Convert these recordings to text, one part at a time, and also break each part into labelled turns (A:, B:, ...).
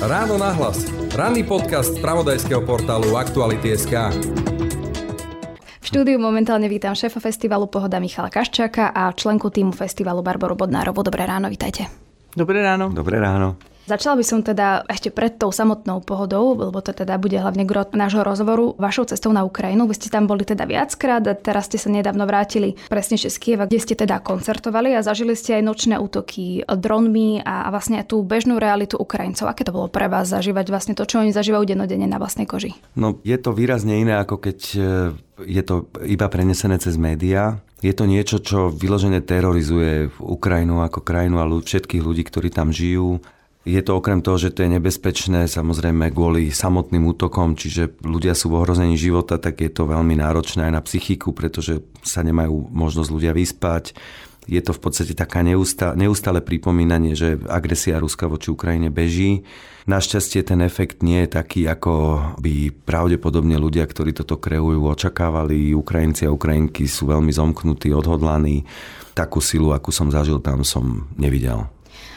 A: Ráno nahlas. Ranný podcast z pravodajského portálu Aktuality.sk.
B: V štúdiu momentálne vítam šéfa festivalu Pohoda Michala Kaščáka a členku týmu festivalu Barboru Bodnárovu. Dobré ráno, vítajte.
C: Dobré ráno.
D: Dobré ráno.
B: Začala by som teda ešte pred tou samotnou pohodou, lebo to teda bude hlavne grot nášho rozhovoru, vašou cestou na Ukrajinu. Vy ste tam boli teda viackrát a teraz ste sa nedávno vrátili presne z Kieva, kde ste teda koncertovali a zažili ste aj nočné útoky dronmi a vlastne tú bežnú realitu Ukrajincov. Aké to bolo pre vás zažívať vlastne to, čo oni zažívajú dennodenne na vlastnej koži?
D: No je to výrazne iné, ako keď e, je to iba prenesené cez médiá. Je to niečo, čo vyložene terorizuje Ukrajinu ako krajinu a všetkých ľudí, ktorí tam žijú. Je to okrem toho, že to je nebezpečné, samozrejme kvôli samotným útokom, čiže ľudia sú v ohrození života, tak je to veľmi náročné aj na psychiku, pretože sa nemajú možnosť ľudia vyspať. Je to v podstate taká neustále, pripomínanie, že agresia Ruska voči Ukrajine beží. Našťastie ten efekt nie je taký, ako by pravdepodobne ľudia, ktorí toto kreujú, očakávali. Ukrajinci a Ukrajinky sú veľmi zomknutí, odhodlaní. Takú silu, akú som zažil tam, som nevidel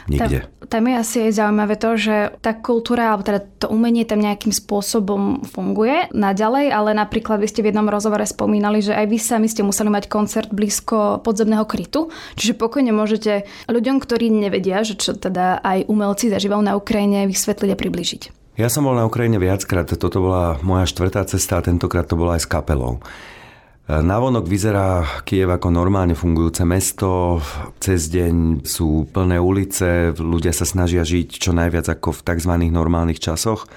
D: nikde.
B: Tam, tam je asi aj zaujímavé to, že tá kultúra, alebo teda to umenie tam nejakým spôsobom funguje naďalej, ale napríklad vy ste v jednom rozhovore spomínali, že aj vy sami ste museli mať koncert blízko podzemného krytu, čiže pokojne môžete ľuďom, ktorí nevedia, že čo teda aj umelci zažívajú na Ukrajine, vysvetliť a približiť.
D: Ja som bol na Ukrajine viackrát, toto bola moja štvrtá cesta a tentokrát to bola aj s kapelou. Navonok vyzerá Kiev ako normálne fungujúce mesto, cez deň sú plné ulice, ľudia sa snažia žiť čo najviac ako v tzv. normálnych časoch,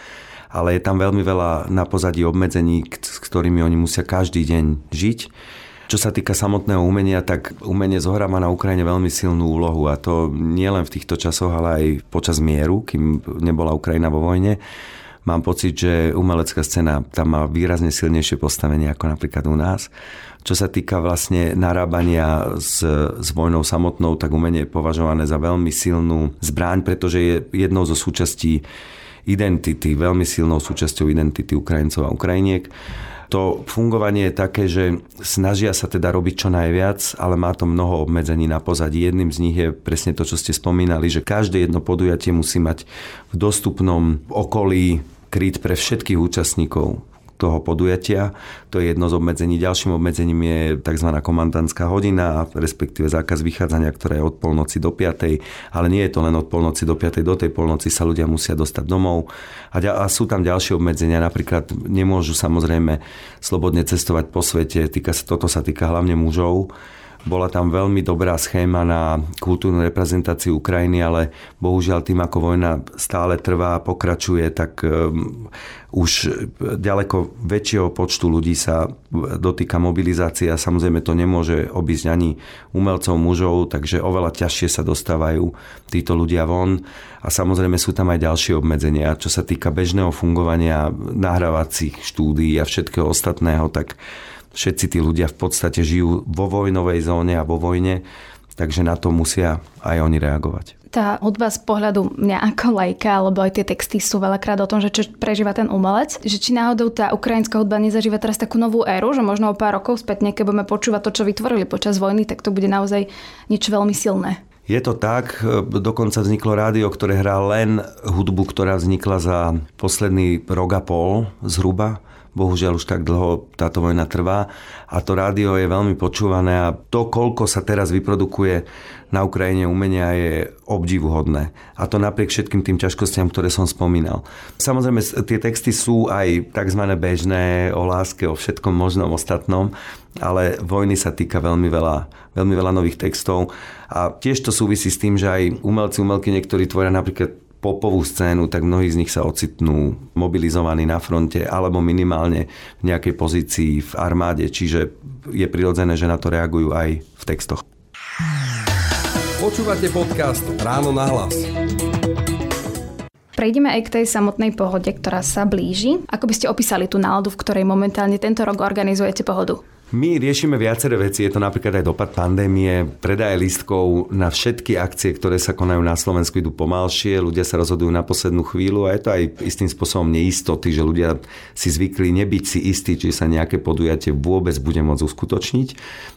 D: ale je tam veľmi veľa na pozadí obmedzení, s ktorými oni musia každý deň žiť. Čo sa týka samotného umenia, tak umenie zohráva na Ukrajine veľmi silnú úlohu a to nie len v týchto časoch, ale aj počas mieru, kým nebola Ukrajina vo vojne mám pocit, že umelecká scéna tam má výrazne silnejšie postavenie ako napríklad u nás. Čo sa týka vlastne narábania s, s vojnou samotnou, tak umenie je považované za veľmi silnú zbraň, pretože je jednou zo súčastí identity, veľmi silnou súčasťou identity Ukrajincov a Ukrajiniek. To fungovanie je také, že snažia sa teda robiť čo najviac, ale má to mnoho obmedzení na pozadí. Jedným z nich je presne to, čo ste spomínali, že každé jedno podujatie musí mať v dostupnom okolí kryt pre všetkých účastníkov toho podujatia. To je jedno z obmedzení. Ďalším obmedzením je tzv. komandantská hodina, respektíve zákaz vychádzania, ktorá je od polnoci do 5. Ale nie je to len od polnoci do 5. Do tej polnoci sa ľudia musia dostať domov. A, a sú tam ďalšie obmedzenia. Napríklad nemôžu samozrejme slobodne cestovať po svete. Týka sa, toto sa týka hlavne mužov bola tam veľmi dobrá schéma na kultúrnu reprezentáciu Ukrajiny, ale bohužiaľ tým, ako vojna stále trvá a pokračuje, tak um, už ďaleko väčšieho počtu ľudí sa dotýka mobilizácia. Samozrejme to nemôže obísť ani umelcov mužov, takže oveľa ťažšie sa dostávajú títo ľudia von. A samozrejme sú tam aj ďalšie obmedzenia. Čo sa týka bežného fungovania nahrávacích štúdií a všetkého ostatného, tak všetci tí ľudia v podstate žijú vo vojnovej zóne a vo vojne, takže na to musia aj oni reagovať.
B: Tá hudba z pohľadu mňa ako lajka, alebo aj tie texty sú veľakrát o tom, že čo prežíva ten umelec, že či náhodou tá ukrajinská hudba nezažíva teraz takú novú éru, že možno o pár rokov späť, keď budeme počúvať to, čo vytvorili počas vojny, tak to bude naozaj niečo veľmi silné.
D: Je to tak, dokonca vzniklo rádio, ktoré hrá len hudbu, ktorá vznikla za posledný rok a pol zhruba bohužiaľ už tak dlho táto vojna trvá a to rádio je veľmi počúvané a to, koľko sa teraz vyprodukuje na Ukrajine umenia je obdivuhodné. A to napriek všetkým tým ťažkostiam, ktoré som spomínal. Samozrejme, tie texty sú aj tzv. bežné o láske, o všetkom možnom ostatnom, ale vojny sa týka veľmi veľa, veľmi veľa nových textov. A tiež to súvisí s tým, že aj umelci, umelky niektorí tvoria napríklad popovú scénu, tak mnohí z nich sa ocitnú mobilizovaní na fronte alebo minimálne v nejakej pozícii v armáde, čiže je prirodzené, že na to reagujú aj v textoch.
A: Počúvate podcast Ráno na hlas.
B: Prejdeme aj k tej samotnej pohode, ktorá sa blíži. Ako by ste opísali tú náladu, v ktorej momentálne tento rok organizujete pohodu?
D: My riešime viaceré veci, je to napríklad aj dopad pandémie, predaje lístkov na všetky akcie, ktoré sa konajú na Slovensku, idú pomalšie, ľudia sa rozhodujú na poslednú chvíľu a je to aj istým spôsobom neistoty, že ľudia si zvykli nebyť si istí, či sa nejaké podujatie vôbec bude môcť uskutočniť.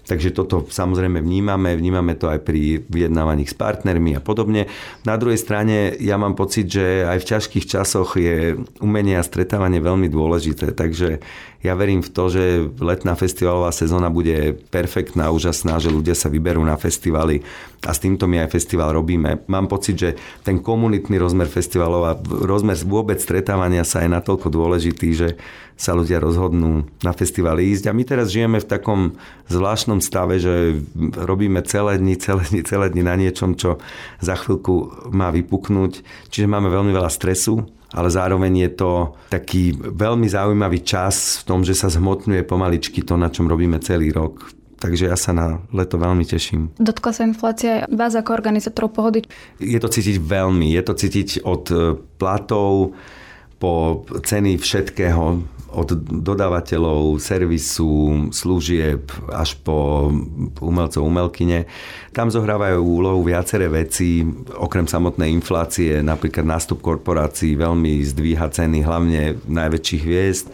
D: Takže toto samozrejme vnímame, vnímame to aj pri vyjednávaní s partnermi a podobne. Na druhej strane ja mám pocit, že aj v ťažkých časoch je umenie a stretávanie veľmi dôležité, takže ja verím v to, že letná festivalová sezóna bude perfektná, úžasná, že ľudia sa vyberú na festivaly a s týmto my aj festival robíme. Mám pocit, že ten komunitný rozmer festivalov a rozmer vôbec stretávania sa je natoľko dôležitý, že sa ľudia rozhodnú na festival ísť. A my teraz žijeme v takom zvláštnom stave, že robíme celé dni, celé dni, celé dni na niečom, čo za chvíľku má vypuknúť. Čiže máme veľmi veľa stresu, ale zároveň je to taký veľmi zaujímavý čas v tom, že sa zhmotňuje pomaličky to, na čom robíme celý rok. Takže ja sa na leto veľmi teším.
B: Dotkla sa inflácia vás ako organizátorov pohody?
D: Je to cítiť veľmi. Je to cítiť od e, platov po ceny všetkého, od dodávateľov, servisu, služieb až po umelcov, umelkyne. Tam zohrávajú úlohu viaceré veci, okrem samotnej inflácie, napríklad nástup korporácií veľmi zdvíha ceny hlavne najväčších hviezd,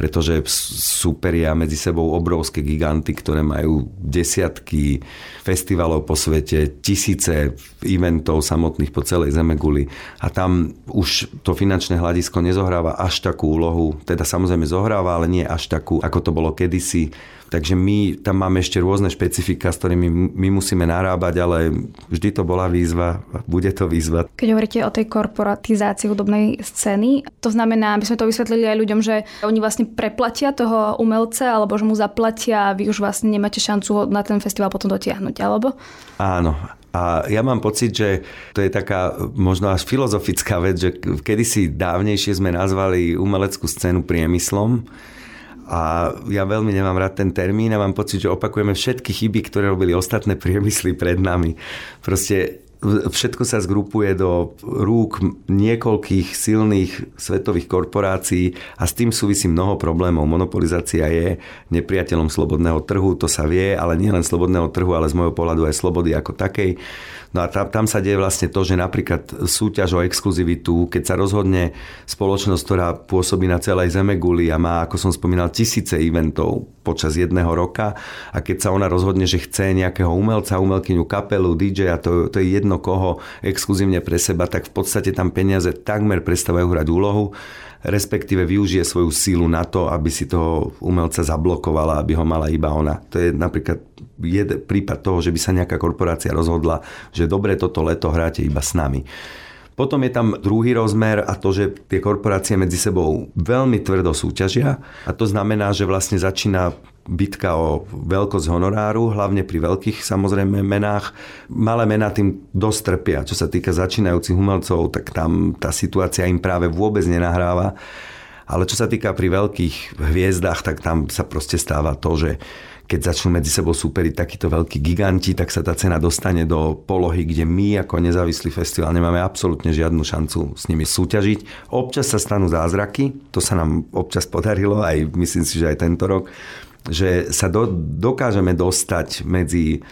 D: pretože súperia medzi sebou obrovské giganty, ktoré majú desiatky festivalov po svete, tisíce eventov samotných po celej Zemeguli a tam už to finančné hľadisko nezohráva až takú úlohu, teda samozrejme zohráva, ale nie až takú, ako to bolo kedysi Takže my tam máme ešte rôzne špecifika, s ktorými my musíme narábať, ale vždy to bola výzva, bude to výzva.
B: Keď hovoríte o tej korporatizácii hudobnej scény, to znamená, aby sme to vysvetlili aj ľuďom, že oni vlastne preplatia toho umelca, alebo že mu zaplatia a vy už vlastne nemáte šancu na ten festival potom dotiahnuť, alebo?
D: Áno, a ja mám pocit, že to je taká možno až filozofická vec, že kedysi dávnejšie sme nazvali umeleckú scénu priemyslom, a ja veľmi nemám rád ten termín a mám pocit, že opakujeme všetky chyby, ktoré robili ostatné priemysly pred nami. Proste všetko sa zgrupuje do rúk niekoľkých silných svetových korporácií a s tým súvisí mnoho problémov. Monopolizácia je nepriateľom slobodného trhu, to sa vie, ale nie len slobodného trhu, ale z môjho pohľadu aj slobody ako takej. No a tam, tam sa deje vlastne to, že napríklad súťaž o exkluzivitu, keď sa rozhodne spoločnosť, ktorá pôsobí na celej Zemeguli a má, ako som spomínal, tisíce eventov počas jedného roka a keď sa ona rozhodne, že chce nejakého umelca, umelkyňu, kapelu, DJ a to, to je jedno koho exkluzívne pre seba, tak v podstate tam peniaze takmer prestávajú hrať úlohu respektíve využije svoju sílu na to, aby si toho umelca zablokovala, aby ho mala iba ona. To je napríklad jed, prípad toho, že by sa nejaká korporácia rozhodla, že dobre, toto leto hráte iba s nami. Potom je tam druhý rozmer a to, že tie korporácie medzi sebou veľmi tvrdo súťažia a to znamená, že vlastne začína bitka o veľkosť honoráru, hlavne pri veľkých samozrejme menách. Malé mená tým dosť trpia. Čo sa týka začínajúcich umelcov, tak tam tá situácia im práve vôbec nenahráva. Ale čo sa týka pri veľkých hviezdách, tak tam sa proste stáva to, že keď začnú medzi sebou súperiť takíto veľkí giganti, tak sa tá cena dostane do polohy, kde my ako nezávislý festival nemáme absolútne žiadnu šancu s nimi súťažiť. Občas sa stanú zázraky, to sa nám občas podarilo, aj myslím si, že aj tento rok, že sa do, dokážeme dostať medzi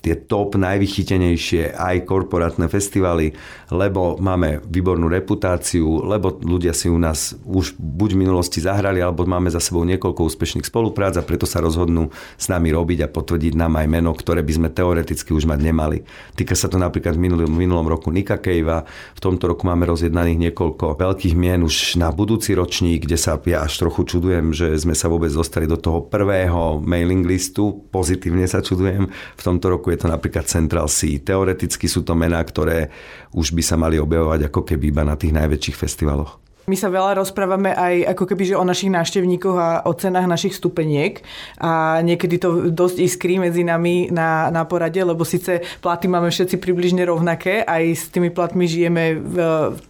D: tie top najvychytenejšie aj korporátne festivaly, lebo máme výbornú reputáciu, lebo ľudia si u nás už buď v minulosti zahrali, alebo máme za sebou niekoľko úspešných spoluprác a preto sa rozhodnú s nami robiť a potvrdiť nám aj meno, ktoré by sme teoreticky už mať nemali. Týka sa to napríklad v minulom, minulom roku Nika Kejva, v tomto roku máme rozjednaných niekoľko veľkých mien už na budúci ročník, kde sa ja až trochu čudujem, že sme sa vôbec dostali do toho prvého mailing listu, pozitívne sa čudujem. V tomto roku je to napríklad Central C. Teoreticky sú to mená, ktoré už by sa mali objavovať ako keby iba na tých najväčších festivaloch.
C: My sa veľa rozprávame aj ako keby, že o našich návštevníkoch a o cenách našich stupeniek a niekedy to dosť iskrí medzi nami na, na porade, lebo síce platy máme všetci približne rovnaké, aj s tými platmi žijeme v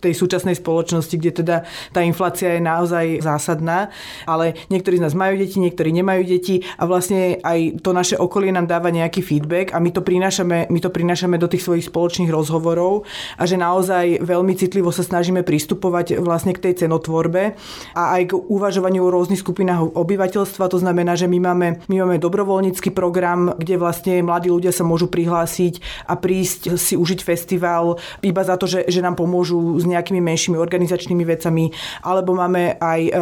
C: tej súčasnej spoločnosti, kde teda tá inflácia je naozaj zásadná, ale niektorí z nás majú deti, niektorí nemajú deti a vlastne aj to naše okolie nám dáva nejaký feedback a my to prinášame, my to prinášame do tých svojich spoločných rozhovorov a že naozaj veľmi citlivo sa snažíme pristupovať vlastne k tej tej cenotvorbe a aj k uvažovaniu o rôznych skupinách obyvateľstva. To znamená, že my máme, my máme dobrovoľnícky program, kde vlastne mladí ľudia sa môžu prihlásiť a prísť si užiť festival iba za to, že, že nám pomôžu s nejakými menšími organizačnými vecami. Alebo máme aj, e,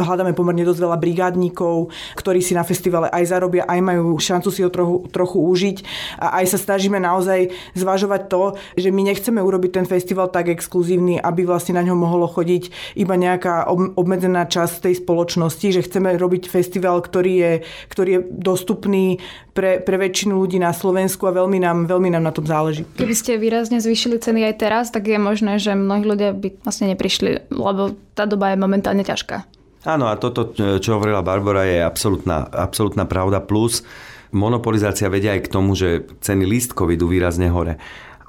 C: hľadáme pomerne dosť veľa brigádníkov, ktorí si na festivale aj zarobia, aj majú šancu si ho trochu, trochu užiť. A aj sa snažíme naozaj zvažovať to, že my nechceme urobiť ten festival tak exkluzívny, aby vlastne na ňo mohlo chodiť iba nejaká obmedzená časť tej spoločnosti, že chceme robiť festival, ktorý je, ktorý je dostupný pre, pre väčšinu ľudí na Slovensku a veľmi nám, veľmi nám na tom záleží.
B: Keby ste výrazne zvýšili ceny aj teraz, tak je možné, že mnohí ľudia by vlastne neprišli, lebo tá doba je momentálne ťažká.
D: Áno, a toto, čo hovorila Barbara, je absolútna, absolútna pravda. Plus, monopolizácia vedia aj k tomu, že ceny lístkov idú výrazne hore.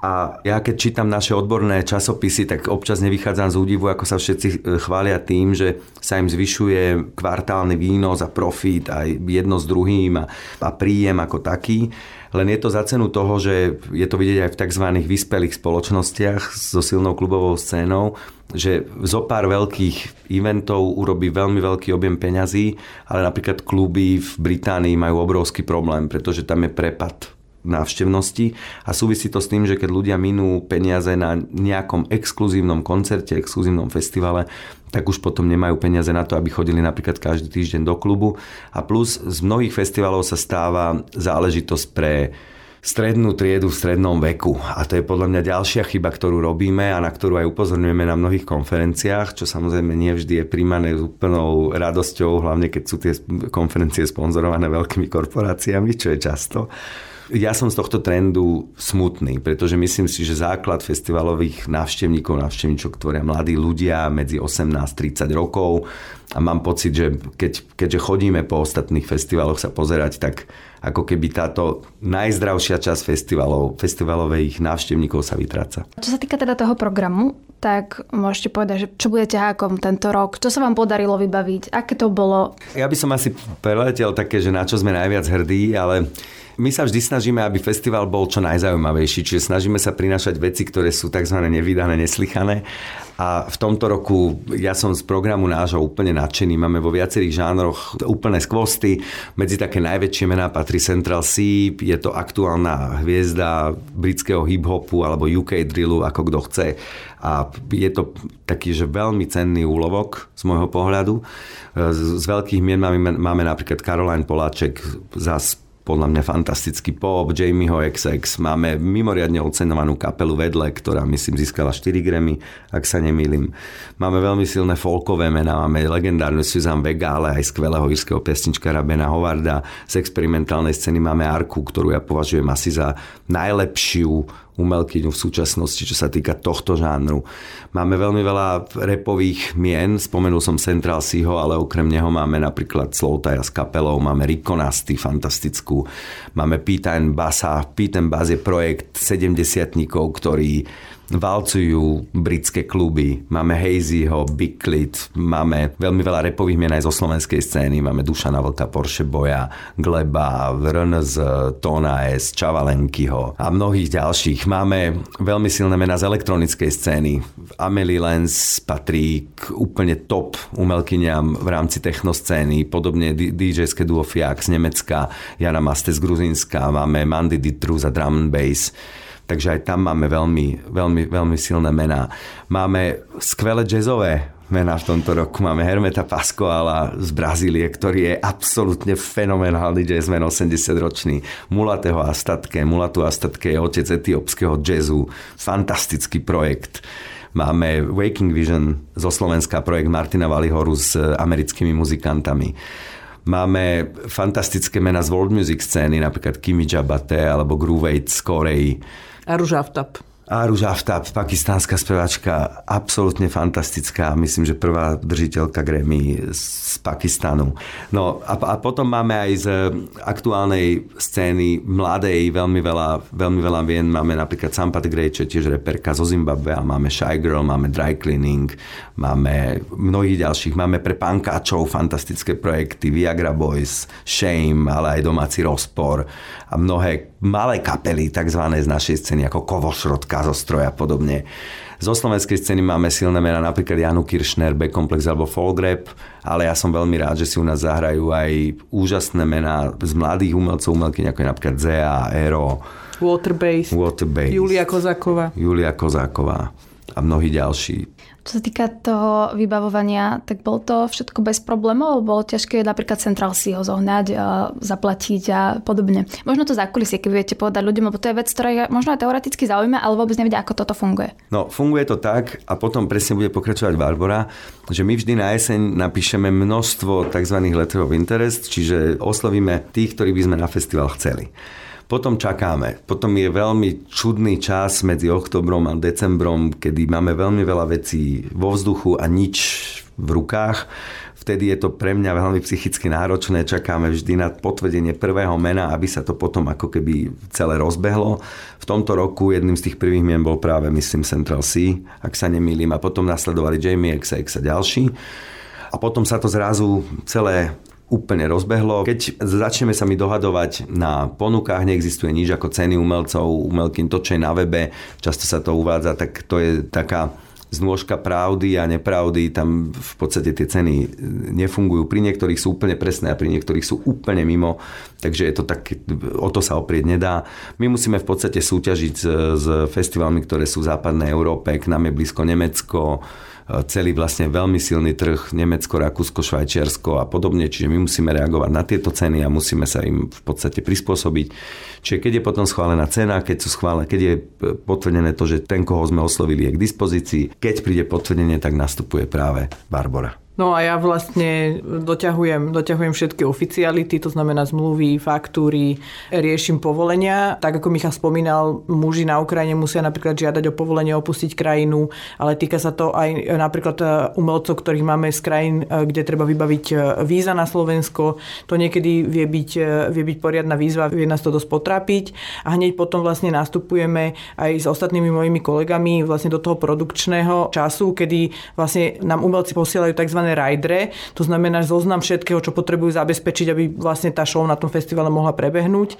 D: A ja keď čítam naše odborné časopisy, tak občas nevychádzam z údivu, ako sa všetci e, chvália tým, že sa im zvyšuje kvartálny výnos a profit aj jedno s druhým a, a príjem ako taký. Len je to za cenu toho, že je to vidieť aj v tzv. vyspelých spoločnostiach so silnou klubovou scénou, že zo pár veľkých eventov urobí veľmi veľký objem peňazí, ale napríklad kluby v Británii majú obrovský problém, pretože tam je prepad návštevnosti a súvisí to s tým, že keď ľudia minú peniaze na nejakom exkluzívnom koncerte, exkluzívnom festivale, tak už potom nemajú peniaze na to, aby chodili napríklad každý týždeň do klubu. A plus z mnohých festivalov sa stáva záležitosť pre strednú triedu v strednom veku. A to je podľa mňa ďalšia chyba, ktorú robíme a na ktorú aj upozorňujeme na mnohých konferenciách, čo samozrejme nie vždy je príjmané s úplnou radosťou, hlavne keď sú tie konferencie sponzorované veľkými korporáciami, čo je často ja som z tohto trendu smutný, pretože myslím si, že základ festivalových návštevníkov, návštevníčok tvoria mladí ľudia medzi 18-30 rokov a mám pocit, že keď, keďže chodíme po ostatných festivaloch sa pozerať, tak ako keby táto najzdravšia časť festivalov, festivalových návštevníkov sa vytráca.
B: Čo sa týka teda toho programu, tak môžete povedať, že čo bude ťahákom tento rok, čo sa vám podarilo vybaviť, aké to bolo?
D: Ja by som asi preletel také, že na čo sme najviac hrdí, ale my sa vždy snažíme, aby festival bol čo najzaujímavejší, čiže snažíme sa prinašať veci, ktoré sú tzv. nevydané, neslychané. A v tomto roku ja som z programu nášho úplne nadšený. Máme vo viacerých žánroch úplné skvosty. Medzi také najväčšie mená patrí Central C, je to aktuálna hviezda britského hip-hopu alebo UK drillu, ako kto chce. A je to taký, že veľmi cenný úlovok z môjho pohľadu. Z, z veľkých mien máme, máme napríklad Caroline Poláček, zase podľa mňa fantastický pop, Jamieho XX, máme mimoriadne ocenovanú kapelu Vedle, ktorá myslím získala 4 Grammy, ak sa nemýlim. Máme veľmi silné folkové mená, máme legendárnu Susan Vega, ale aj skvelého írskeho pesničkára Bena Hovarda. Z experimentálnej scény máme Arku, ktorú ja považujem asi za najlepšiu umelkyňu v súčasnosti, čo sa týka tohto žánru. Máme veľmi veľa repových mien, spomenul som Central Seaho, ale okrem neho máme napríklad Slowtaja s kapelou, máme Rikonasty, fantastickú, máme Bassa. Pete and Bass je projekt 70 ktorí valcujú britské kluby. Máme Hazyho, Big Clit, máme veľmi veľa repových mien aj zo slovenskej scény. Máme Dušana Vlka, Porsche Boja, Gleba, z Tona S, Čavalenkyho a mnohých ďalších. Máme veľmi silné mená z elektronickej scény. Amelie Lenz patrí k úplne top umelkyniam v rámci technoscény. Podobne DJ-ské duo Fiak z Nemecka, Jana Maste z Gruzinska, máme Mandy Ditru za drum and bass takže aj tam máme veľmi, veľmi, veľmi silné mená. Máme skvelé jazzové mená v tomto roku. Máme Hermeta Pascoala z Brazílie, ktorý je absolútne fenomenálny jazzman, 80-ročný. Mulateho Astatke. Mulatu Astatke je otec etiópskeho jazzu. Fantastický projekt. Máme Waking Vision zo Slovenska, projekt Martina Valihoru s americkými muzikantami. Máme fantastické mená z world music scény, napríklad Kimi Jabate alebo Groove z Koreji
C: Aruž Aftap.
D: Aruž Aftap, pakistánska spevačka, absolútne fantastická. Myslím, že prvá držiteľka Grammy z Pakistanu. No a, a potom máme aj z aktuálnej scény mladej veľmi veľa, veľmi veľa vien. Máme napríklad Sampat Grey, čo je tiež reperka zo Zimbabwe a máme Shy Girl, máme Dry Cleaning, máme mnohých ďalších. Máme pre pankáčov fantastické projekty Viagra Boys, Shame, ale aj domáci rozpor a mnohé malé kapely, takzvané z našej scény, ako Kovošrotka, gazostroj a podobne. Zo slovenskej scény máme silné mená, napríklad Janu Kiršner, B-Complex alebo Folgrap, ale ja som veľmi rád, že si u nás zahrajú aj úžasné mená z mladých umelcov, umelky, ako je napríklad Zea,
C: Waterbase,
D: Waterbase,
C: Julia Kozáková.
D: Julia Kozáková a mnohí ďalší.
B: Čo sa týka toho vybavovania, tak bolo to všetko bez problémov? Bolo ťažké napríklad Central si ho zohnať, a zaplatiť a podobne. Možno to zákulisie, keď viete povedať ľuďom, lebo to je vec, ktorá možno aj teoreticky zaujíma, ale vôbec nevedia, ako toto funguje.
D: No, funguje to tak a potom presne bude pokračovať Barbara, že my vždy na jeseň napíšeme množstvo tzv. letter of interest, čiže oslovíme tých, ktorí by sme na festival chceli. Potom čakáme. Potom je veľmi čudný čas medzi oktobrom a decembrom, kedy máme veľmi veľa vecí vo vzduchu a nič v rukách. Vtedy je to pre mňa veľmi psychicky náročné. Čakáme vždy na potvrdenie prvého mena, aby sa to potom ako keby celé rozbehlo. V tomto roku jedným z tých prvých mien bol práve, myslím, Central C, ak sa nemýlim. A potom nasledovali Jamie XX a ďalší. A potom sa to zrazu celé úplne rozbehlo. Keď začneme sa mi dohadovať na ponukách, neexistuje nič ako ceny umelcov, umelkým, to, čo je na webe, často sa to uvádza, tak to je taká znôžka pravdy a nepravdy, tam v podstate tie ceny nefungujú. Pri niektorých sú úplne presné a pri niektorých sú úplne mimo, takže je to tak, o to sa oprieť nedá. My musíme v podstate súťažiť s, s festivalmi, ktoré sú v západnej Európe, k nám je blízko Nemecko, celý vlastne veľmi silný trh Nemecko, Rakúsko, Švajčiarsko a podobne, čiže my musíme reagovať na tieto ceny a musíme sa im v podstate prispôsobiť. Čiže keď je potom schválená cena, keď, sú schválené, keď je potvrdené to, že ten, koho sme oslovili, je k dispozícii, keď príde potvrdenie, tak nastupuje práve Barbara.
C: No a ja vlastne doťahujem, doťahujem všetky oficiality, to znamená zmluvy, faktúry, riešim povolenia. Tak ako Michal spomínal, muži na Ukrajine musia napríklad žiadať o povolenie opustiť krajinu, ale týka sa to aj napríklad e, umelcov, ktorých máme z krajín, e, kde treba vybaviť e, víza na Slovensko. To niekedy vie byť, vie byť poriadna výzva, vie nás to dosť potrápiť a hneď potom vlastne nastupujeme aj s ostatnými mojimi kolegami vlastne do toho produkčného času, kedy vlastne nám umelci posielajú tzv rajdre, to znamená zoznam všetkého, čo potrebujú zabezpečiť, aby vlastne tá show na tom festivale mohla prebehnúť.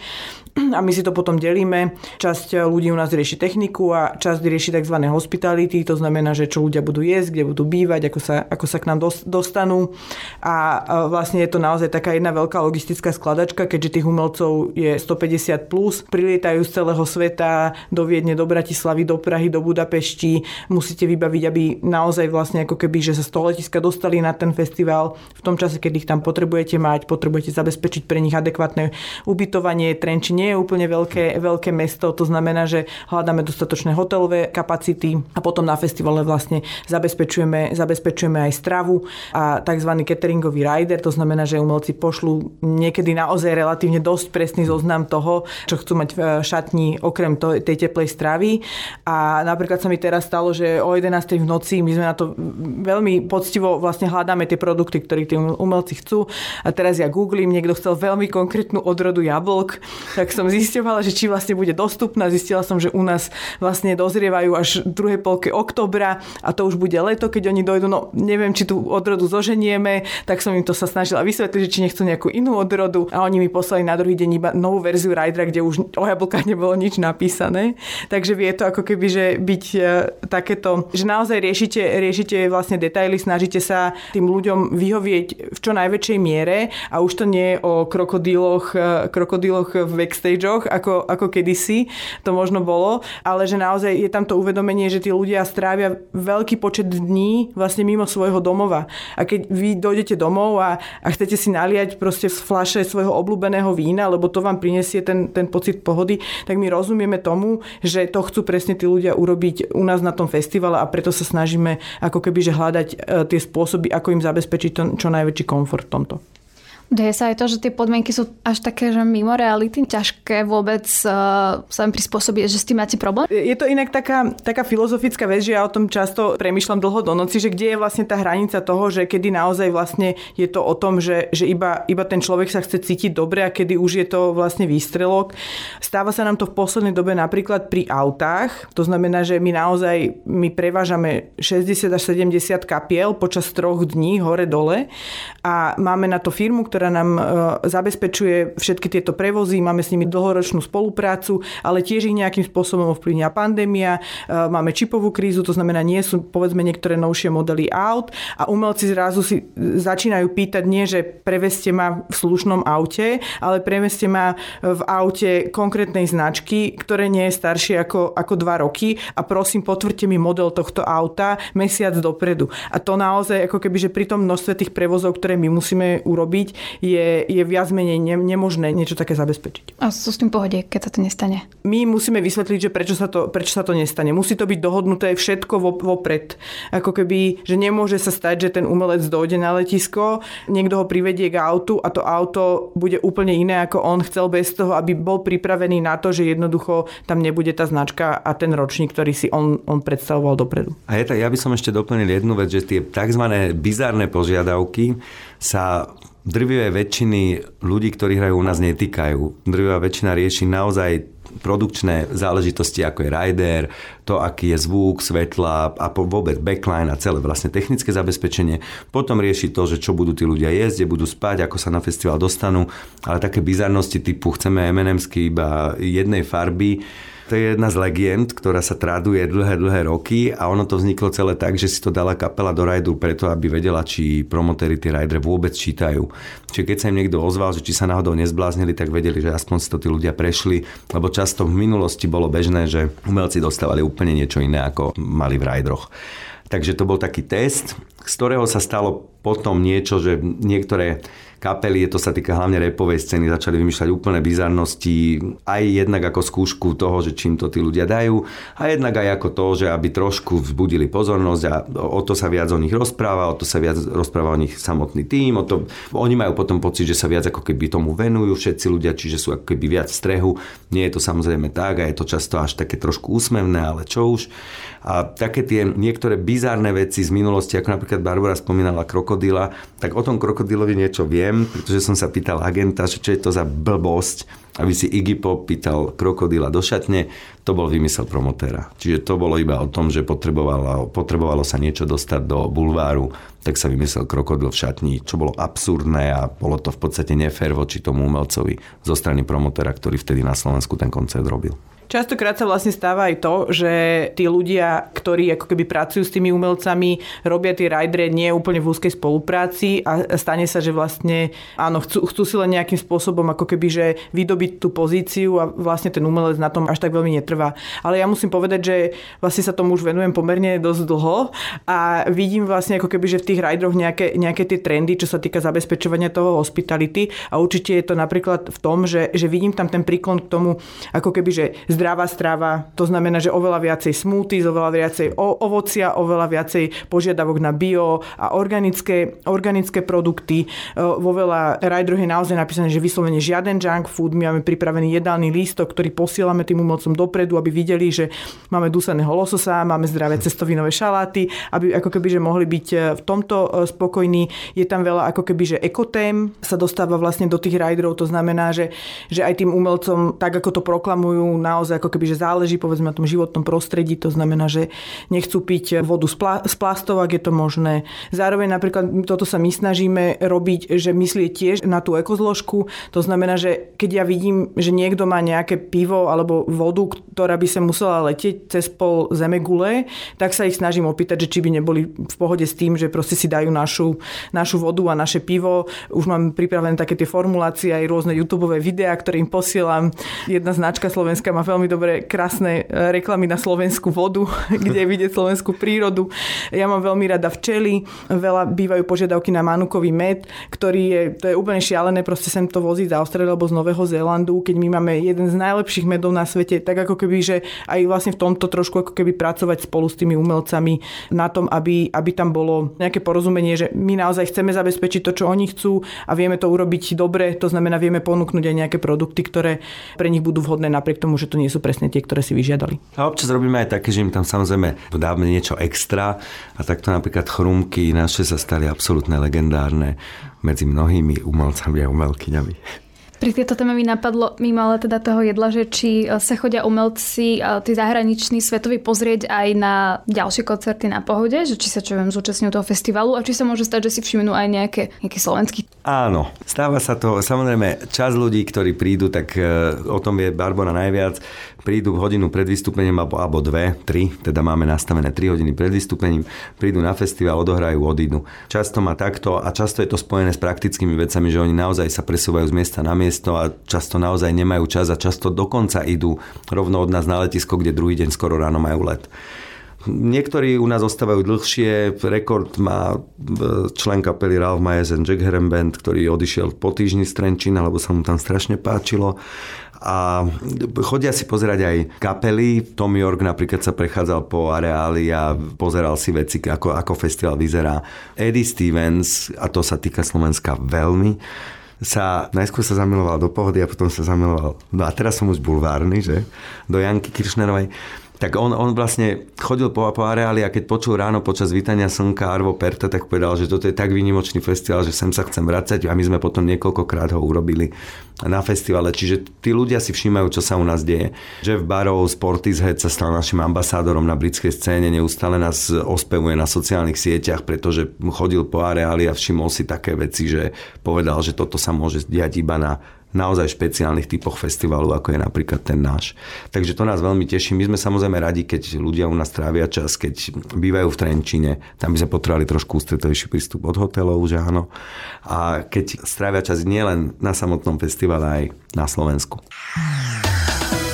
C: A my si to potom delíme. Časť ľudí u nás rieši techniku a časť rieši tzv. hospitality, to znamená, že čo ľudia budú jesť, kde budú bývať, ako sa, ako sa k nám dostanú. A vlastne je to naozaj taká jedna veľká logistická skladačka, keďže tých umelcov je 150 plus, prilietajú z celého sveta do Viedne, do Bratislavy, do Prahy, do Budapešti. Musíte vybaviť, aby naozaj vlastne ako keby, že sa z toho letiska dostali na ten festival v tom čase, keď ich tam potrebujete mať, potrebujete zabezpečiť pre nich adekvátne ubytovanie. Trenčín nie je úplne veľké, veľké mesto, to znamená, že hľadáme dostatočné hotelové kapacity a potom na festivale vlastne zabezpečujeme, zabezpečujeme aj stravu a tzv. cateringový rider, to znamená, že umelci pošlú niekedy naozaj relatívne dosť presný zoznam toho, čo chcú mať v šatni okrem tej teplej stravy. A napríklad sa mi teraz stalo, že o 11. v noci my sme na to veľmi poctivo vlastne hľadáme tie produkty, ktoré tí umelci chcú. A teraz ja googlím, niekto chcel veľmi konkrétnu odrodu jablk, tak som zisťovala, že či vlastne bude dostupná. Zistila som, že u nás vlastne dozrievajú až druhej polke oktobra a to už bude leto, keď oni dojdú. No neviem, či tú odrodu zoženieme, tak som im to sa snažila vysvetliť, že či nechcú nejakú inú odrodu a oni mi poslali na druhý deň iba novú verziu Rydra, kde už o jablkách nebolo nič napísané. Takže vie to ako keby, že byť e, takéto, že naozaj riešite, riešite vlastne detaily, snažíte sa tým ľuďom vyhovieť v čo najväčšej miere a už to nie je o krokodíloch, e, krokodíloch v backstageoch, ako, ako kedysi to možno bolo, ale že naozaj je tam to uvedomenie, že tí ľudia strávia veľký počet dní vlastne mimo svojho domova. A keď vy dojdete domov a, a chcete si naliať proste z flaše svojho obľúbeného vína, lebo to vám prinesie ten, ten pocit pohody, tak my rozumieme tomu, že to chcú presne tí ľudia urobiť u nás na tom festivale a preto sa snažíme ako keby že hľadať e, tie spôsoby, ako im zabezpečiť to, čo najväčší komfort v tomto.
B: Deje sa aj to, že tie podmienky sú až také, že mimo reality, ťažké vôbec uh, sa im prispôsobiť, že s tým máte problém?
C: Je to inak taká, taká filozofická vec, že ja o tom často premyšľam dlho do noci, že kde je vlastne tá hranica toho, že kedy naozaj vlastne je to o tom, že, že iba, iba ten človek sa chce cítiť dobre a kedy už je to vlastne výstrelok. Stáva sa nám to v poslednej dobe napríklad pri autách, to znamená, že my naozaj my prevážame 60 až 70 kapiel počas troch dní hore-dole a máme na to firmu, ktorá ktorá nám e, zabezpečuje všetky tieto prevozy, máme s nimi dlhoročnú spoluprácu, ale tiež ich nejakým spôsobom ovplyvňa pandémia, e, máme čipovú krízu, to znamená, nie sú povedzme niektoré novšie modely aut a umelci zrazu si začínajú pýtať nie, že preveste ma v slušnom aute, ale preveste ma v aute konkrétnej značky, ktoré nie je staršie ako, ako dva roky a prosím potvrďte mi model tohto auta mesiac dopredu. A to naozaj ako keby, že pri tom množstve tých prevozov, ktoré my musíme urobiť, je, je viac menej ne, nemožné niečo také zabezpečiť.
B: A sú s tým pohode, keď sa to nestane?
C: My musíme vysvetliť, že prečo sa to, prečo sa to nestane. Musí to byť dohodnuté všetko vopred. Ako keby, že nemôže sa stať, že ten umelec dojde na letisko, niekto ho privedie k autu a to auto bude úplne iné, ako on chcel bez toho, aby bol pripravený na to, že jednoducho tam nebude tá značka a ten ročník, ktorý si on, on predstavoval dopredu.
D: A ja, ja by som ešte doplnil jednu vec, že tie tzv. bizárne požiadavky sa drvivé väčšiny ľudí, ktorí hrajú u nás, netýkajú. Drvivá väčšina rieši naozaj produkčné záležitosti, ako je rider, to, aký je zvuk, svetla a vôbec backline a celé vlastne technické zabezpečenie. Potom rieši to, že čo budú tí ľudia jesť, kde budú spať, ako sa na festival dostanú, ale také bizarnosti typu chceme M&Msky iba jednej farby, to je jedna z legend, ktorá sa traduje dlhé, dlhé roky a ono to vzniklo celé tak, že si to dala kapela do rajdu preto, aby vedela, či promotéry tie rajdre vôbec čítajú. Čiže keď sa im niekto ozval, že či sa náhodou nezbláznili, tak vedeli, že aspoň si to tí ľudia prešli, lebo často v minulosti bolo bežné, že umelci dostávali úplne niečo iné, ako mali v rajdroch. Takže to bol taký test, z ktorého sa stalo potom niečo, že niektoré kapely, to sa týka hlavne repovej scény, začali vymýšľať úplné bizarnosti, aj jednak ako skúšku toho, že čím to tí ľudia dajú, a jednak aj ako to, že aby trošku vzbudili pozornosť a o to sa viac o nich rozpráva, o to sa viac rozpráva o nich samotný tým, o to, oni majú potom pocit, že sa viac ako keby tomu venujú všetci ľudia, čiže sú ako keby viac v strehu. Nie je to samozrejme tak a je to často až také trošku úsmevné, ale čo už. A také tie niektoré bizárne veci z minulosti, ako napríklad Barbara spomínala krokodila, tak o tom krokodilovi niečo viem, pretože som sa pýtal agenta, že čo je to za blbosť, aby si Iggy Pop pýtal krokodila do šatne, to bol vymysel promotéra. Čiže to bolo iba o tom, že potrebovalo, potrebovalo sa niečo dostať do bulváru, tak sa vymyslel krokodil v šatni, čo bolo absurdné a bolo to v podstate nefér voči tomu umelcovi zo strany promotéra, ktorý vtedy na Slovensku ten koncert robil.
C: Častokrát sa vlastne stáva aj to, že tí ľudia, ktorí ako keby pracujú s tými umelcami, robia tie ridery nie úplne v úzkej spolupráci a stane sa, že vlastne áno, chcú, chcú si len nejakým spôsobom ako keby, že vydobiť tú pozíciu a vlastne ten umelec na tom až tak veľmi netrvá. Ale ja musím povedať, že vlastne sa tomu už venujem pomerne dosť dlho a vidím vlastne ako keby, že v tých rideroch nejaké, nejaké tie trendy, čo sa týka zabezpečovania toho hospitality a určite je to napríklad v tom, že, že vidím tam ten príklon k tomu, ako keby, že zdravá strava, to znamená, že oveľa viacej smoothies, oveľa viacej ovocia, oveľa viacej požiadavok na bio a organické, organické produkty. E, vo veľa rajdroch je naozaj napísané, že vyslovene žiaden junk food. My máme pripravený jedálny lístok, ktorý posielame tým umelcom dopredu, aby videli, že máme duseného lososa, máme zdravé cestovinové šaláty, aby ako keby, že mohli byť e, v tomto e, spokojní. Je tam veľa ako keby, že ekotém sa dostáva vlastne do tých rajdrov, to znamená, že, že aj tým umelcom, tak ako to proklamujú, naozaj naozaj ako keby, že záleží povedzme na tom životnom prostredí, to znamená, že nechcú piť vodu z, plá, z plastov, ak je to možné. Zároveň napríklad toto sa my snažíme robiť, že myslieť tiež na tú ekozložku, to znamená, že keď ja vidím, že niekto má nejaké pivo alebo vodu, ktorá by sa musela letieť cez pol zemegule, tak sa ich snažím opýtať, že či by neboli v pohode s tým, že proste si dajú našu, našu vodu a naše pivo. Už mám pripravené také tie formulácie aj rôzne YouTube videá, ktoré im posielam. Jedna značka slovenská má veľmi veľmi dobré, krásne e, reklamy na slovenskú vodu, kde vidieť slovenskú prírodu. Ja mám veľmi rada včely, veľa bývajú požiadavky na manukový med, ktorý je, to je úplne šialené, proste sem to vozí z Austrálie alebo z Nového Zélandu, keď my máme jeden z najlepších medov na svete, tak ako keby, že aj vlastne v tomto trošku ako keby pracovať spolu s tými umelcami na tom, aby, aby tam bolo nejaké porozumenie, že my naozaj chceme zabezpečiť to, čo oni chcú a vieme to urobiť dobre, to znamená, vieme ponúknuť aj nejaké produkty, ktoré pre nich budú vhodné napriek tomu, že to nie sú presne tie, ktoré si vyžiadali.
D: A občas robíme aj také, že im tam samozrejme dáme niečo extra a takto napríklad chrumky naše sa stali absolútne legendárne medzi mnohými umelcami a umelkyňami.
B: Pri tieto téme mi napadlo, mimo ale teda toho jedla, že či e, sa chodia umelci, e, tí zahraniční, svetoví pozrieť aj na ďalšie koncerty na pohode, že či sa čo viem zúčastňujú toho festivalu a či sa môže stať, že si všimnú aj nejaké, nejaký slovenský.
D: Áno, stáva sa to. Samozrejme, čas ľudí, ktorí prídu, tak e, o tom vie Barbara najviac. Prídu hodinu pred vystúpením alebo, alebo dve, tri, teda máme nastavené tri hodiny pred vystúpením, prídu na festival, odohrajú, odídu. Často má takto a často je to spojené s praktickými vecami, že oni naozaj sa presúvajú z miesta na miesto a často naozaj nemajú čas a často dokonca idú rovno od nás na letisko, kde druhý deň skoro ráno majú let. Niektorí u nás ostávajú dlhšie. Rekord má e, člen kapely Ralph Myers and Jack Herren Band, ktorý odišiel po týždni z Trenčína, lebo sa mu tam strašne páčilo a chodia si pozerať aj kapely. Tom York napríklad sa prechádzal po areáli a pozeral si veci, ako, ako festival vyzerá. Eddie Stevens, a to sa týka Slovenska veľmi, sa najskôr sa zamiloval do pohody a potom sa zamiloval, no a teraz som už bulvárny, že, do Janky Kiršnerovej tak on, on vlastne chodil po, po areáli a keď počul ráno počas vítania slnka Arvo Perta, tak povedal, že toto je tak výnimočný festival, že sem sa chcem vrácať a my sme potom niekoľkokrát ho urobili na festivale. Čiže tí ľudia si všímajú, čo sa u nás deje. Jeff Barrow z Portishead sa stal našim ambasádorom na britskej scéne, neustále nás ospevuje na sociálnych sieťach, pretože chodil po areáli a všimol si také veci, že povedal, že toto sa môže diať iba na naozaj špeciálnych typoch festivalu, ako je napríklad ten náš. Takže to nás veľmi teší. My sme samozrejme radi, keď ľudia u nás trávia čas, keď bývajú v Trenčine, tam by sme potrebovali trošku ústretovejší prístup od hotelov, že áno. A keď strávia čas nielen na samotnom festivale, aj na Slovensku.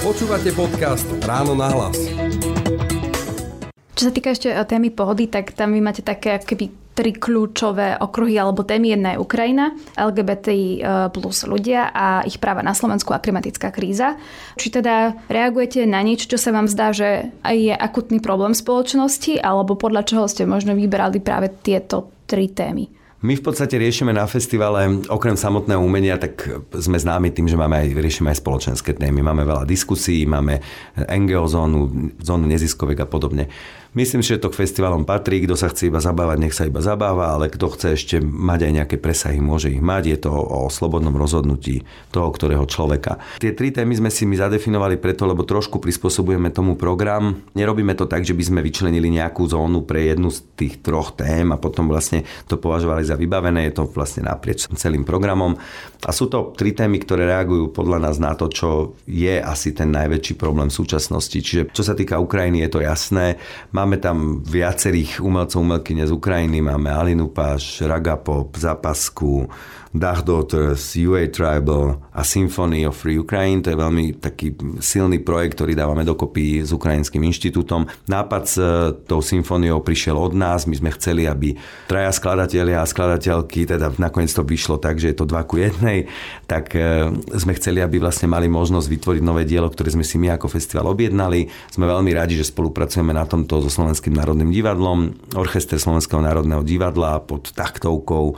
A: Počúvate podcast Ráno na hlas.
B: Čo sa týka ešte témy pohody, tak tam vy máte také keby tri kľúčové okruhy alebo témy. Jedna je Ukrajina, LGBT e, plus ľudia a ich práva na Slovensku a klimatická kríza. Či teda reagujete na niečo, čo sa vám zdá, že je akutný problém spoločnosti, alebo podľa čoho ste možno vyberali práve tieto tri témy?
D: My v podstate riešime na festivale, okrem samotného umenia, tak sme známi tým, že máme aj, riešime aj spoločenské témy. Máme veľa diskusí, máme NGO zónu, zónu neziskovek a podobne. Myslím že to k festivalom patrí. Kto sa chce iba zabávať, nech sa iba zabáva, ale kto chce ešte mať aj nejaké presahy, môže ich mať. Je to o slobodnom rozhodnutí toho, ktorého človeka. Tie tri témy sme si my zadefinovali preto, lebo trošku prispôsobujeme tomu program. Nerobíme to tak, že by sme vyčlenili nejakú zónu pre jednu z tých troch tém a potom vlastne to považovali za vybavené. Je to vlastne naprieč celým programom. A sú to tri témy, ktoré reagujú podľa nás na to, čo je asi ten najväčší problém v súčasnosti. Čiže čo sa týka Ukrajiny, je to jasné. Máme Máme tam viacerých umelcov, umelkyne z Ukrajiny. Máme Alinu Páš, Ragapop, Zapasku, Dach Daughters, UA Tribal a Symphony of Free Ukraine. To je veľmi taký silný projekt, ktorý dávame dokopy s Ukrajinským inštitútom. Nápad s e, tou symfóniou prišiel od nás. My sme chceli, aby traja skladatelia a skladateľky, teda nakoniec to vyšlo tak, že je to dva ku jednej, tak e, sme chceli, aby vlastne mali možnosť vytvoriť nové dielo, ktoré sme si my ako festival objednali. Sme veľmi radi, že spolupracujeme na tomto so Slovenským národným divadlom, Orchester Slovenského národného divadla pod taktovkou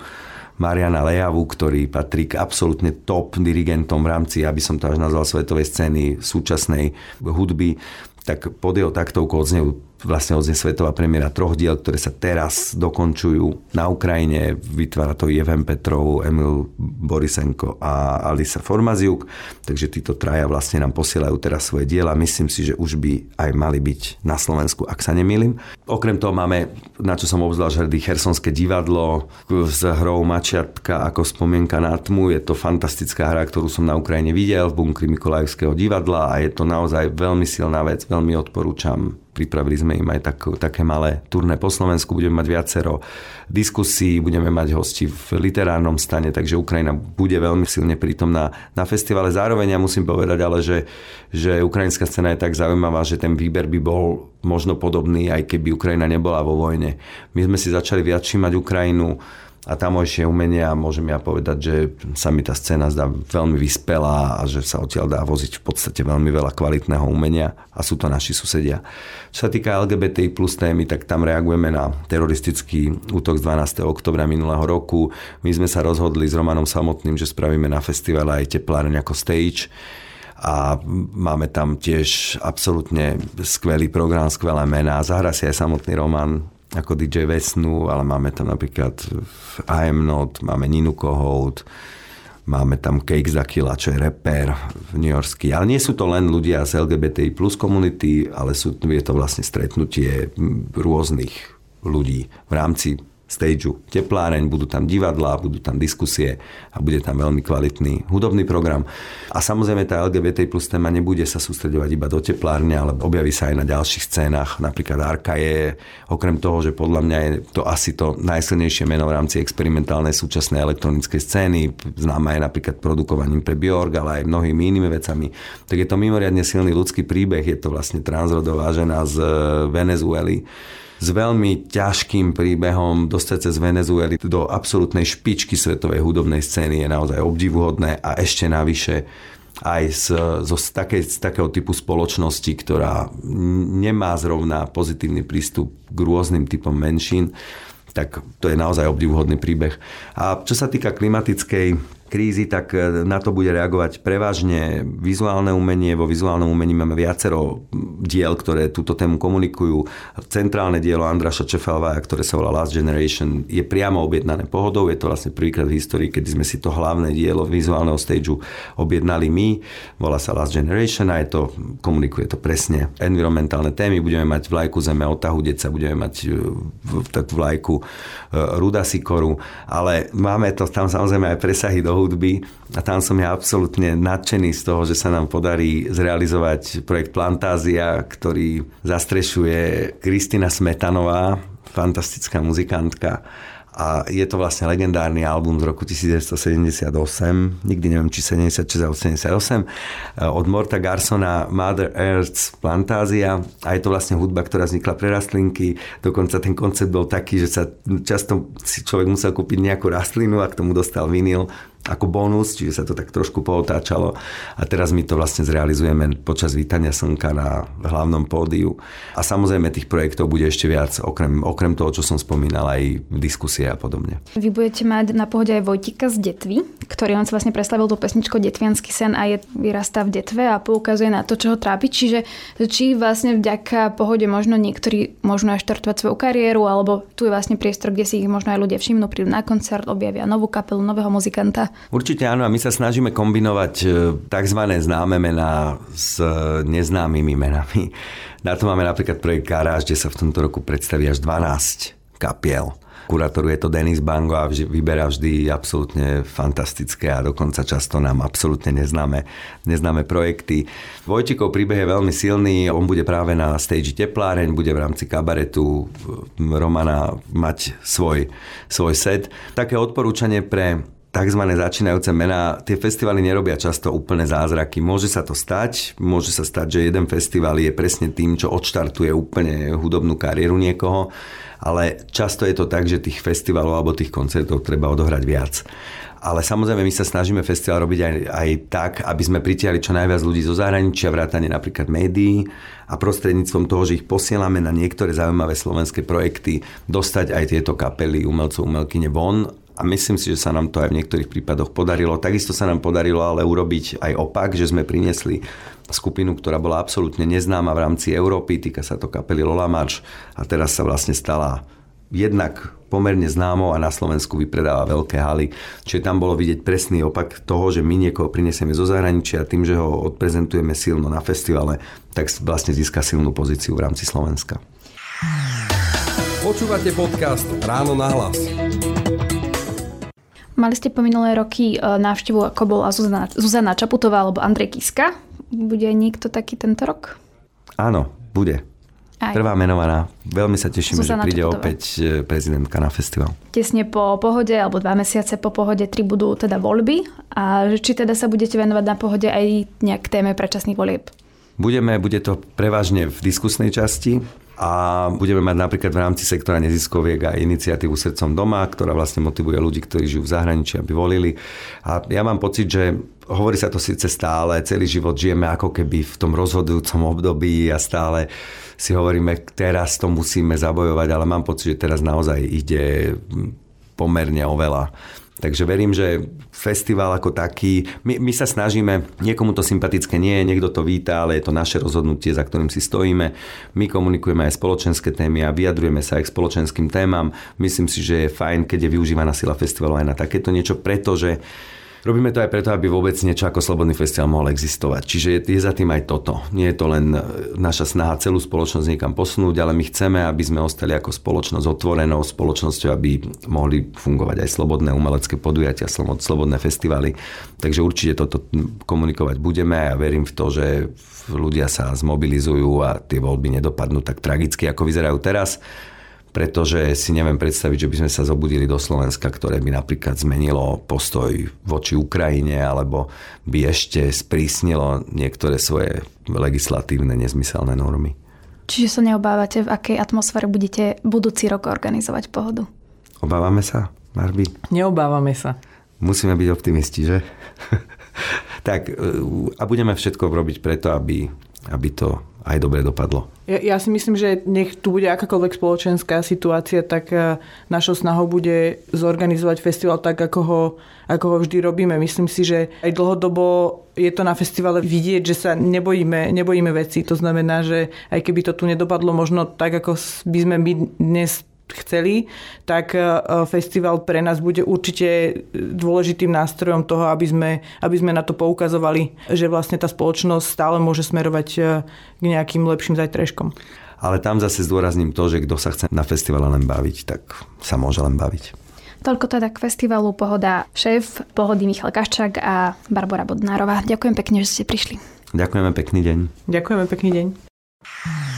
D: Mariana Lejavu, ktorý patrí k absolútne top dirigentom v rámci, aby som to až nazval svetovej scény súčasnej hudby, tak pod jeho taktovkou odznejú vlastne odznie svetová premiéra troch diel, ktoré sa teraz dokončujú na Ukrajine. Vytvára to Jeven Petrov, Emil Borisenko a Alisa Formaziuk. Takže títo traja vlastne nám posielajú teraz svoje diela. Myslím si, že už by aj mali byť na Slovensku, ak sa nemýlim. Okrem toho máme, na čo som obzvlášť hrdý, Chersonské divadlo s hrou Mačiatka ako spomienka na tmu. Je to fantastická hra, ktorú som na Ukrajine videl v bunkri Mikolajevského divadla a je to naozaj veľmi silná vec, veľmi odporúčam Pripravili sme im aj tak, také malé turné po Slovensku. Budeme mať viacero diskusí, budeme mať hosti v literárnom stane, takže Ukrajina bude veľmi silne prítomná na festivale. Zároveň ja musím povedať ale, že, že ukrajinská scéna je tak zaujímavá, že ten výber by bol možno podobný, aj keby Ukrajina nebola vo vojne. My sme si začali viac všímať Ukrajinu a tamojšie umenia, môžem ja povedať, že sa mi tá scéna zdá veľmi vyspelá a že sa odtiaľ dá voziť v podstate veľmi veľa kvalitného umenia a sú to naši susedia. Čo sa týka LGBTI plus témy, tak tam reagujeme na teroristický útok z 12. oktobra minulého roku. My sme sa rozhodli s Romanom Samotným, že spravíme na festivale aj tepláreň ako stage a máme tam tiež absolútne skvelý program, skvelé mená. Zahra si aj samotný Roman ako DJ Vesnu, ale máme tam napríklad I Am Not, máme Ninu Kohout, Máme tam Cake Zakila, čo je reper v New Yorkský. Ale nie sú to len ľudia z LGBTI plus komunity, ale sú, je to vlastne stretnutie rôznych ľudí v rámci stageu tepláreň, budú tam divadlá, budú tam diskusie a bude tam veľmi kvalitný hudobný program. A samozrejme tá LGBT plus téma nebude sa sústredovať iba do teplárne, ale objaví sa aj na ďalších scénach. Napríklad Arka je, okrem toho, že podľa mňa je to asi to najsilnejšie meno v rámci experimentálnej súčasnej elektronickej scény, známa je napríklad produkovaním pre Bjork, ale aj mnohými inými vecami, tak je to mimoriadne silný ľudský príbeh, je to vlastne transrodová žena z Venezuely, s veľmi ťažkým príbehom dostať sa z Venezuely do absolútnej špičky svetovej hudobnej scény je naozaj obdivuhodné a ešte navyše aj z, z, z, také, z takého typu spoločnosti, ktorá nemá zrovna pozitívny prístup k rôznym typom menšín, tak to je naozaj obdivuhodný príbeh. A čo sa týka klimatickej krízy, tak e, na to bude reagovať prevažne vizuálne umenie. Vo vizuálnom umení máme viacero diel, ktoré túto tému komunikujú. Centrálne dielo Andraša Čefalvaja, ktoré sa volá Last Generation, je priamo objednané pohodou. Je to vlastne prvýkrát v histórii, kedy sme si to hlavné dielo vizuálneho stageu objednali my. Volá sa Last Generation a je to, komunikuje to presne environmentálne témy. Budeme mať vlajku Zeme Otahu Deca, budeme mať e, tak vlajku e, Ruda Sikoru, ale máme to tam samozrejme aj presahy do hudby a tam som ja absolútne nadšený z toho, že sa nám podarí zrealizovať projekt Plantázia, ktorý zastrešuje Kristina Smetanová, fantastická muzikantka. A je to vlastne legendárny album z roku 1978, nikdy neviem, či 76 alebo 78, od Morta Garsona Mother Earth's Plantázia. A je to vlastne hudba, ktorá vznikla pre rastlinky. Dokonca ten koncept bol taký, že sa často si človek musel kúpiť nejakú rastlinu a k tomu dostal vinyl ako bonus, čiže sa to tak trošku pootáčalo a teraz my to vlastne zrealizujeme počas vítania slnka na hlavnom pódiu a samozrejme tých projektov bude ešte viac, okrem, okrem toho, čo som spomínal, aj diskusie a podobne.
B: Vy budete mať na pohode aj Vojtika z Detvy, ktorý on si vlastne predstavil tú pesničku Detvianský sen a je, vyrastá v Detve a poukazuje na to, čo ho trápi, čiže či vlastne vďaka pohode možno niektorí možno aj štartovať svoju kariéru, alebo tu je vlastne priestor, kde si ich možno aj ľudia všimnú, prídu na koncert, objavia novú kapelu, nového muzikanta.
D: Určite áno a my sa snažíme kombinovať e, tzv. známe mená s e, neznámymi menami. Na to máme napríklad projekt Garáž, kde sa v tomto roku predstaví až 12 kapiel. Kurátoru je to Denis Bango a vyberá vždy absolútne fantastické a dokonca často nám absolútne neznáme, neznáme projekty. Vojtikov príbeh je veľmi silný, on bude práve na stage Tepláreň, bude v rámci kabaretu Romana mať svoj, svoj set. Také odporúčanie pre tzv. začínajúce mená, tie festivaly nerobia často úplne zázraky. Môže sa to stať, môže sa stať, že jeden festival je presne tým, čo odštartuje úplne hudobnú kariéru niekoho, ale často je to tak, že tých festivalov alebo tých koncertov treba odohrať viac. Ale samozrejme my sa snažíme festival robiť aj, aj tak, aby sme pritiahli čo najviac ľudí zo zahraničia, vrátane napríklad médií a prostredníctvom toho, že ich posielame na niektoré zaujímavé slovenské projekty, dostať aj tieto kapely umelcov, umelkyne von a myslím si, že sa nám to aj v niektorých prípadoch podarilo. Takisto sa nám podarilo ale urobiť aj opak, že sme priniesli skupinu, ktorá bola absolútne neznáma v rámci Európy, týka sa to kapely Lola a teraz sa vlastne stala jednak pomerne známo a na Slovensku vypredáva veľké haly. Čiže tam bolo vidieť presný opak toho, že my niekoho prinesieme zo zahraničia a tým, že ho odprezentujeme silno na festivale, tak vlastne získa silnú pozíciu v rámci Slovenska.
A: Počúvate podcast Ráno na hlas.
B: Mali ste po minulé roky e, návštevu, ako bola Zuzana, Zuzana Čaputová alebo Andrej Kiska. Bude niekto taký tento rok?
D: Áno, bude. Aj. Prvá menovaná. Veľmi sa teším, Zuzana že príde Čaputová. opäť e, prezidentka na festival.
B: Tesne po pohode, alebo dva mesiace po pohode, tri budú teda voľby. A či teda sa budete venovať na pohode aj nejak téme predčasných volieb?
D: Budeme, bude to prevažne v diskusnej časti a budeme mať napríklad v rámci sektora neziskoviek aj iniciatívu Srdcom doma, ktorá vlastne motivuje ľudí, ktorí žijú v zahraničí, aby volili. A ja mám pocit, že hovorí sa to síce stále, celý život žijeme ako keby v tom rozhodujúcom období a stále si hovoríme, teraz to musíme zabojovať, ale mám pocit, že teraz naozaj ide pomerne oveľa. Takže verím, že festival ako taký, my, my sa snažíme, niekomu to sympatické nie je, niekto to víta, ale je to naše rozhodnutie, za ktorým si stojíme. My komunikujeme aj spoločenské témy a vyjadrujeme sa aj k spoločenským témam. Myslím si, že je fajn, keď je využívaná sila festivalu aj na takéto niečo, pretože Robíme to aj preto, aby vôbec niečo ako Slobodný festival mohol existovať. Čiže je, je za tým aj toto. Nie je to len e, naša snaha celú spoločnosť niekam posunúť, ale my chceme, aby sme ostali ako spoločnosť otvorenou spoločnosťou, aby mohli fungovať aj slobodné umelecké podujatia, slobodné festivaly. Takže určite toto komunikovať budeme a ja verím v to, že ľudia sa zmobilizujú a tie voľby nedopadnú tak tragicky, ako vyzerajú teraz pretože si neviem predstaviť, že by sme sa zobudili do Slovenska, ktoré by napríklad zmenilo postoj voči Ukrajine alebo by ešte sprísnilo niektoré svoje legislatívne nezmyselné normy.
B: Čiže sa neobávate, v akej atmosfére budete budúci rok organizovať pohodu?
D: Obávame sa, Marby?
C: Neobávame sa.
D: Musíme byť optimisti, že? tak a budeme všetko robiť preto, aby, aby to aj dobre dopadlo.
C: Ja, ja si myslím, že nech tu bude akákoľvek spoločenská situácia, tak e, našou snahou bude zorganizovať festival tak, ako ho, ako ho vždy robíme. Myslím si, že aj dlhodobo je to na festivale vidieť, že sa nebojíme, nebojíme veci. To znamená, že aj keby to tu nedopadlo možno tak, ako by sme my dnes chceli, tak e, festival pre nás bude určite dôležitým nástrojom toho, aby sme, aby sme na to poukazovali, že vlastne tá spoločnosť stále môže smerovať e, k nejakým lepším zajtrajškom.
D: Ale tam zase zdôrazním to, že kto sa chce na festivale len baviť, tak sa môže len baviť.
B: Toľko teda k festivalu Pohoda šéf Pohody Michal Kaščák a Barbara Bodnárová. Ďakujem pekne, že ste prišli.
D: Ďakujeme pekný deň.
C: Ďakujeme pekný deň.